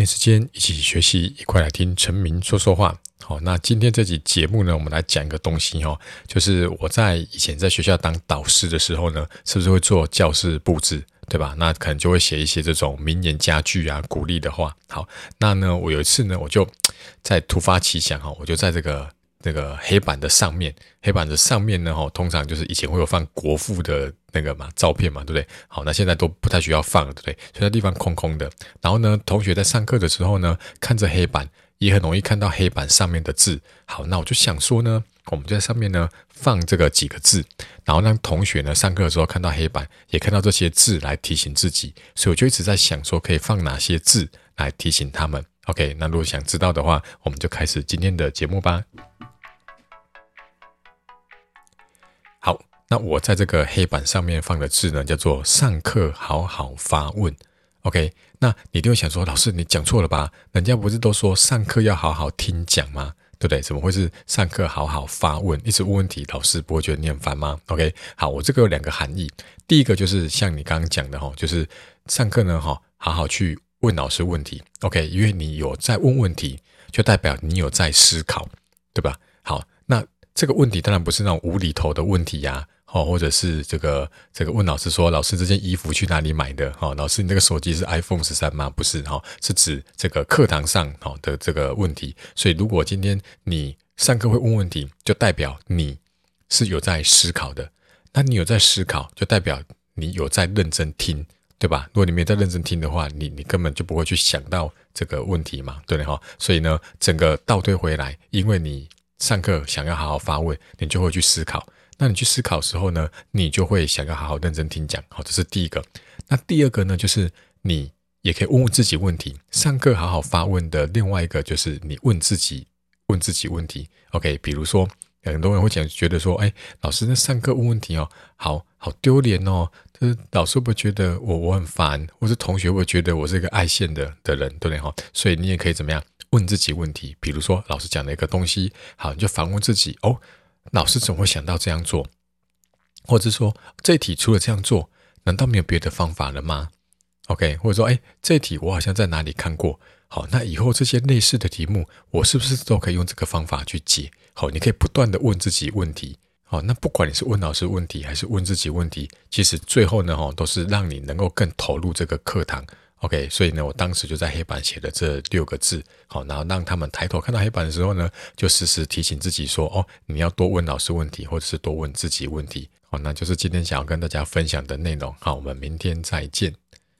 点时间一起学习，一块来听陈明说说话。好，那今天这集节目呢，我们来讲一个东西哦，就是我在以前在学校当导师的时候呢，是不是会做教室布置，对吧？那可能就会写一些这种名言佳句啊，鼓励的话。好，那呢，我有一次呢，我就在突发奇想哈，我就在这个。那个黑板的上面，黑板的上面呢，哈，通常就是以前会有放国父的那个嘛照片嘛，对不对？好，那现在都不太需要放，对不对？所以那地方空空的。然后呢，同学在上课的时候呢，看着黑板，也很容易看到黑板上面的字。好，那我就想说呢，我们就在上面呢放这个几个字，然后让同学呢上课的时候看到黑板，也看到这些字来提醒自己。所以我就一直在想说，可以放哪些字来提醒他们。OK，那如果想知道的话，我们就开始今天的节目吧。那我在这个黑板上面放的字呢，叫做“上课好好发问”。OK，那你就会想说，老师你讲错了吧？人家不是都说上课要好好听讲吗？对不对？怎么会是上课好好发问？一直问问题，老师不会觉得你很烦吗？OK，好，我这个有两个含义。第一个就是像你刚刚讲的哈，就是上课呢哈，好好去问老师问题。OK，因为你有在问问题，就代表你有在思考，对吧？好，那这个问题当然不是那种无厘头的问题呀。哦，或者是这个这个问老师说，老师这件衣服去哪里买的？哦，老师你这个手机是 iPhone 十三吗？不是，哈，是指这个课堂上好的这个问题。所以，如果今天你上课会问问题，就代表你是有在思考的。那你有在思考，就代表你有在认真听，对吧？如果你没在认真听的话，你你根本就不会去想到这个问题嘛，对不对？哈，所以呢，整个倒推回来，因为你上课想要好好发问，你就会去思考。那你去思考的时候呢，你就会想要好好认真听讲，好，这是第一个。那第二个呢，就是你也可以问问自己问题。上课好好发问的另外一个就是你问自己问自己问题。OK，比如说很多人会讲，觉得说，哎，老师在上课问问题哦，好好丢脸哦。就是老师会不会觉得我我很烦，或是同学会觉得我是一个爱现的的人，对不对哈？所以你也可以怎么样问自己问题？比如说老师讲了一个东西，好，你就反问自己哦。老师怎么会想到这样做？或者说，这题除了这样做，难道没有别的方法了吗？OK，或者说，哎，这题我好像在哪里看过。好，那以后这些类似的题目，我是不是都可以用这个方法去解？好，你可以不断地问自己问题。好，那不管你是问老师问题，还是问自己问题，其实最后呢，哈，都是让你能够更投入这个课堂。OK，所以呢，我当时就在黑板写了这六个字，好，然后让他们抬头看到黑板的时候呢，就时时提醒自己说，哦，你要多问老师问题，或者是多问自己问题，好，那就是今天想要跟大家分享的内容，好，我们明天再见。